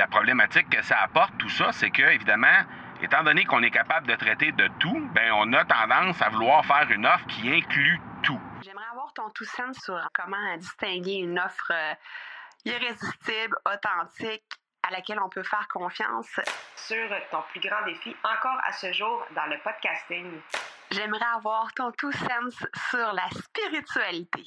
la problématique que ça apporte, tout ça, c'est que, évidemment, étant donné qu'on est capable de traiter de tout, ben on a tendance à vouloir faire une offre qui inclut tout. J'aimerais avoir ton tout sens sur comment distinguer une offre euh, irrésistible, authentique, à laquelle on peut faire confiance. Sur ton plus grand défi encore à ce jour dans le podcasting. J'aimerais avoir ton tout sens sur la spiritualité.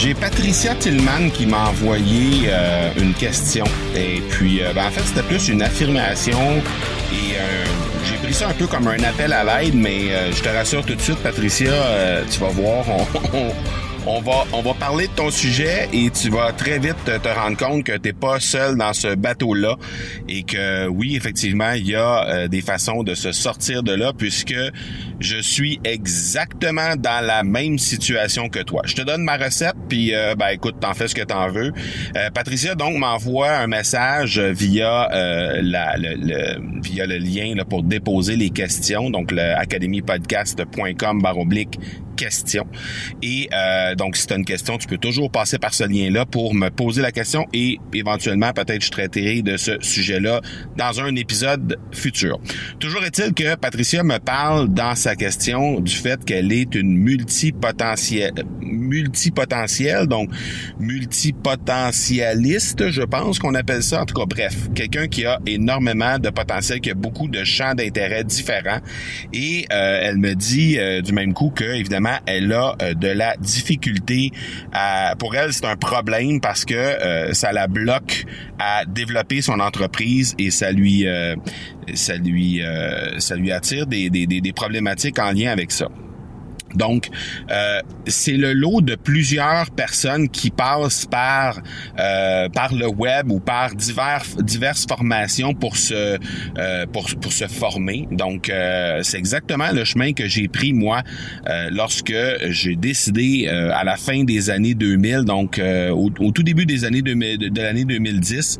J'ai Patricia Tillman qui m'a envoyé euh, une question. Et puis, euh, ben, en fait, c'était plus une affirmation. Et euh, j'ai pris ça un peu comme un appel à l'aide, mais je te rassure tout de suite, Patricia, tu vas voir, on, on va, on va parler de ton sujet et tu vas très vite te rendre compte que t'es pas seul dans ce bateau-là et que oui, effectivement, il y a euh, des façons de se sortir de là puisque je suis exactement dans la même situation que toi. Je te donne ma recette puis euh, ben écoute, t'en fais ce que t'en veux. Euh, Patricia donc m'envoie un message via la le, via le lien pour déposer les questions donc le academypodcast.com baroblique question. Et euh, donc, si tu as une question, tu peux toujours passer par ce lien-là pour me poser la question et éventuellement, peut-être, je traiterai de ce sujet-là dans un épisode futur. Toujours est-il que Patricia me parle dans sa question du fait qu'elle est une multipotentielle, multipotentielle, donc multipotentialiste, je pense qu'on appelle ça. En tout cas, bref, quelqu'un qui a énormément de potentiel, qui a beaucoup de champs d'intérêt différents. Et euh, elle me dit euh, du même coup que, évidemment, elle a euh, de la difficulté à, pour elle, c'est un problème parce que euh, ça la bloque à développer son entreprise et ça lui, euh, ça lui, ça lui attire des, des, des problématiques en lien avec ça. Donc, euh, c'est le lot de plusieurs personnes qui passent par euh, par le web ou par divers diverses formations pour se euh, pour pour se former. Donc, euh, c'est exactement le chemin que j'ai pris moi euh, lorsque j'ai décidé à la fin des années 2000, donc au, tout début des années de, de l'année 2010,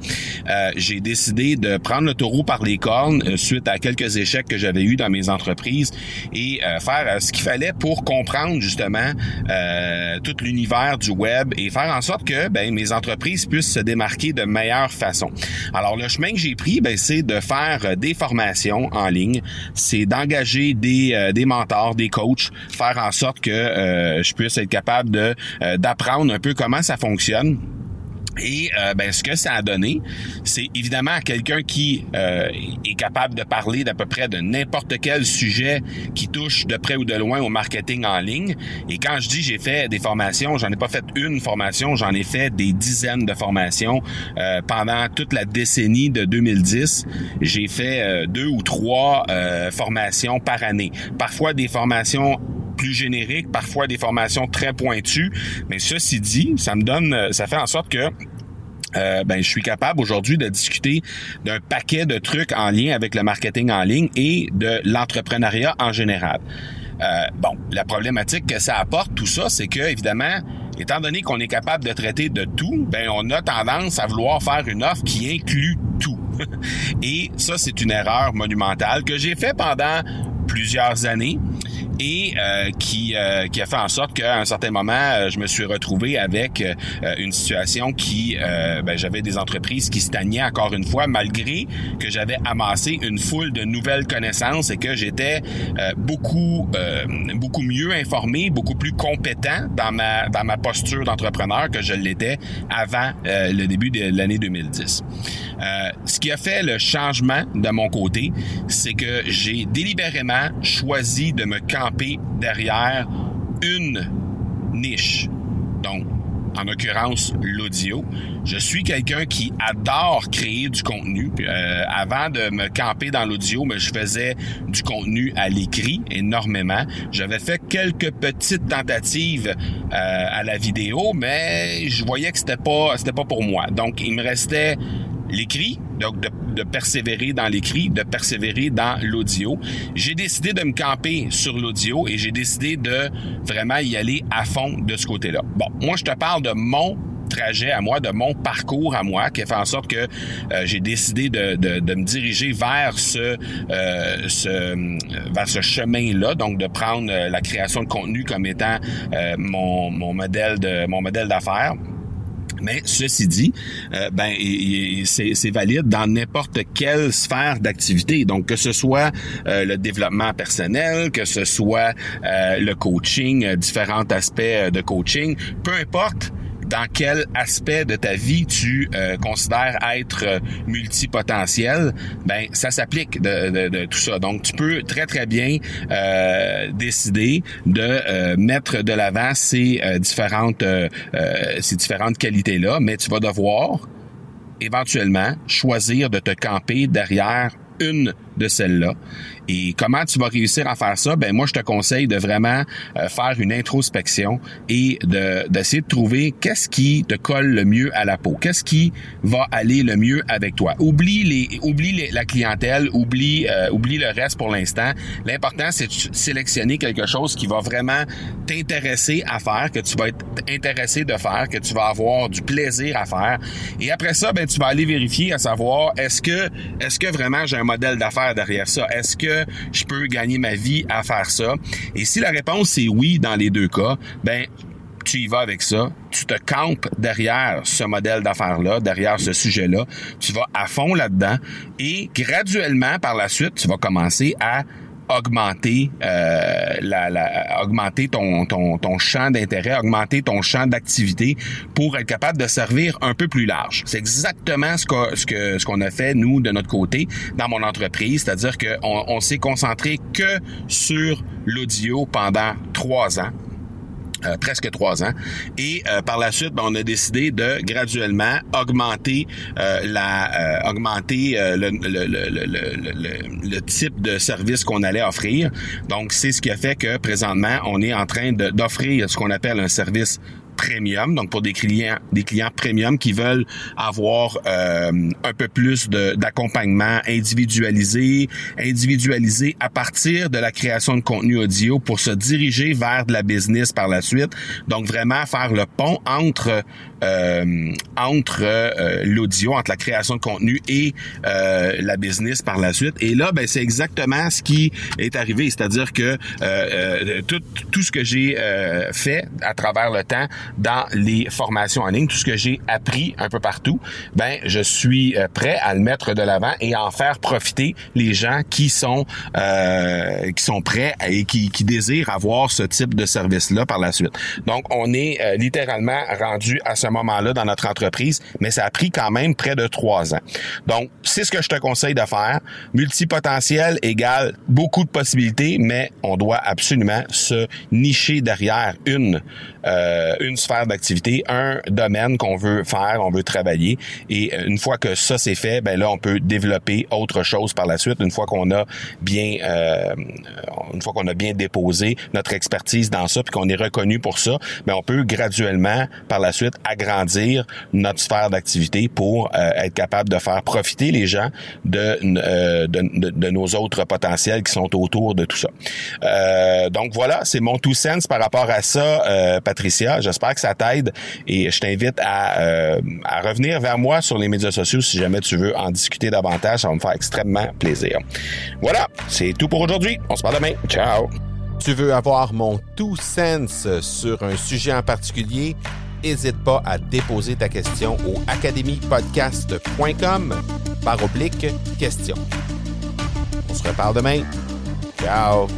j'ai décidé de prendre le taureau par les cornes suite à quelques échecs que j'avais eus dans mes entreprises et faire ce qu'il fallait pour comprendre justement euh, tout l'univers du web et faire en sorte que ben, mes entreprises puissent se démarquer de meilleure façon. Alors le chemin que j'ai pris, ben, c'est de faire euh, des formations en ligne, c'est d'engager des, euh, des mentors, des coachs, faire en sorte que je puisse être capable d'apprendre un peu comment ça fonctionne et euh, ben, ce que ça a donné, c'est évidemment quelqu'un qui euh, est capable de parler d'à peu près de n'importe quel sujet qui touche de près ou de loin au marketing en ligne. Et quand je dis j'ai fait des formations, j'en ai pas fait une formation, j'en ai fait des dizaines de formations euh, pendant toute la décennie de 2010. J'ai fait deux ou trois formations par année. Parfois des formations plus génériques, parfois des formations très pointues. Mais ceci dit, ça me donne, ça fait en sorte que euh, ben, je suis capable aujourd'hui de discuter d'un paquet de trucs en lien avec le marketing en ligne et de l'entrepreneuriat en général. Euh, bon, la problématique que ça apporte, tout ça, c'est que, évidemment, étant donné qu'on est capable de traiter de tout, ben, on a tendance à vouloir faire une offre qui inclut tout. et ça, c'est une erreur monumentale que j'ai fait pendant plusieurs années et euh, qui, euh, qui a fait en sorte qu'à un certain moment, euh, je me suis retrouvé avec une situation qui, ben, j'avais des entreprises qui stagnaient encore une fois, malgré que j'avais amassé une foule de nouvelles connaissances et que j'étais beaucoup, beaucoup mieux informé, beaucoup plus compétent dans ma, dans ma posture d'entrepreneur que je l'étais avant le début de l'année 2010. ce qui a fait le changement de mon côté, c'est que j'ai délibérément choisi de me camper derrière une niche. Donc, en l'occurrence l'audio. Je suis quelqu'un qui adore créer du contenu. Euh, avant de me camper dans l'audio, mais je faisais du contenu à l'écrit énormément. J'avais fait quelques petites tentatives euh, à la vidéo, mais je voyais que c'était pas c'était pas pour moi. Donc il me restait l'écrit, donc de, de, persévérer dans l'écrit, de persévérer dans l'audio. J'ai décidé de me camper sur l'audio et j'ai décidé de vraiment y aller à fond de ce côté-là. Bon, moi je te parle de mon trajet à moi, de mon parcours à moi, qui a fait en sorte que euh, j'ai décidé de, de, de, me diriger vers ce, euh, ce vers ce chemin-là, donc de prendre euh, la création de contenu comme étant euh, mon, mon modèle de mon modèle d'affaires. Mais ceci dit, euh, ben c'est valide dans n'importe quelle sphère d'activité. Donc que ce soit euh, le développement personnel, que ce soit euh, le coaching, différents aspects de coaching, peu importe dans quel aspect de ta vie tu euh, considères être euh, multipotentiel, ben ça s'applique de, de, de, tout ça. Donc tu peux très très bien euh, décider de euh, mettre de l'avant ces euh, différentes ces différentes qualités là, mais tu vas devoir éventuellement choisir de te camper derrière une de celles-là. Et comment tu vas réussir à faire ça? Ben moi, je te conseille de vraiment euh, faire une introspection et de d'essayer de trouver qu'est-ce qui te colle le mieux à la peau, qu'est-ce qui va aller le mieux avec toi? Oublie les, oublie la clientèle, oublie, euh, oublie le reste pour l'instant. L'important, c'est de sélectionner quelque chose qui va vraiment t'intéresser à faire, que tu vas être intéressé de faire, que tu vas avoir du plaisir à faire. Et après ça, ben tu vas aller vérifier à savoir est-ce que est-ce que vraiment j'ai un modèle d'affaires derrière ça? Est-ce que je peux gagner ma vie à faire ça? Et si la réponse est oui dans les deux cas, ben tu y vas avec ça, tu te campes derrière ce modèle d'affaires-là, derrière ce sujet-là, tu vas à fond là-dedans et graduellement par la suite, tu vas commencer à augmenter euh, la, augmenter ton, ton, ton champ d'intérêt, augmenter ton champ d'activité pour être capable de servir un peu plus large. C'est exactement ce ce que ce qu'on a fait nous de notre côté dans mon entreprise, c'est-à-dire qu'on on, s'est concentré que sur l'audio pendant trois ans. Euh, presque trois ans. Et euh, par la suite, ben, on a décidé de graduellement augmenter euh, la augmenter le, le, le, le, type de service qu'on allait offrir. Donc, c'est ce qui a fait que présentement, on est en train d'offrir ce qu'on appelle un service premium, donc pour des clients, des clients premium qui veulent avoir euh, un peu plus d'accompagnement individualisé, individualisé à partir de la création de contenu audio pour se diriger vers de la business par la suite. Donc vraiment faire le pont entre euh, entre euh, l'audio, entre la création de contenu et euh, la business par la suite. Et là, ben c'est exactement ce qui est arrivé, c'est-à-dire que euh, tout, tout ce que j'ai fait à travers le temps dans les formations en ligne, tout ce que j'ai appris un peu partout, ben je suis euh, prêt à le mettre de l'avant et à en faire profiter les gens qui sont euh, qui sont prêts et qui, qui désirent avoir ce type de service-là par la suite. Donc, on est euh, littéralement rendu à ce moment-là dans notre entreprise, mais ça a pris quand même près de trois ans. Donc, c'est ce que je te conseille de faire. Multipotentiel égale beaucoup de possibilités, mais on doit absolument se nicher derrière une euh, une sphère d'activité, un domaine qu'on veut faire, on veut travailler. Et euh, une fois que ça c'est fait, ben là on peut développer autre chose par la suite. Une fois qu'on a bien, euh, une fois qu'on a bien déposé notre expertise dans ça, puis qu'on est reconnu pour ça, ben on peut graduellement par la suite agrandir notre sphère d'activité pour euh, être capable de faire profiter les gens de, euh, de, de, de, nos autres potentiels qui sont autour de tout ça. Donc voilà, c'est mon tout sens par rapport à ça, J'espère que ça t'aide et je t'invite à, euh, à revenir vers moi sur les médias sociaux si jamais tu veux en discuter davantage. Ça va me faire extrêmement plaisir. Voilà, c'est tout pour aujourd'hui. On se parle demain. Ciao! Tu veux avoir mon tout sens sur un sujet en particulier? N'hésite pas à déposer ta question au academypodcast.com par oblique question. On se reparle demain. Ciao!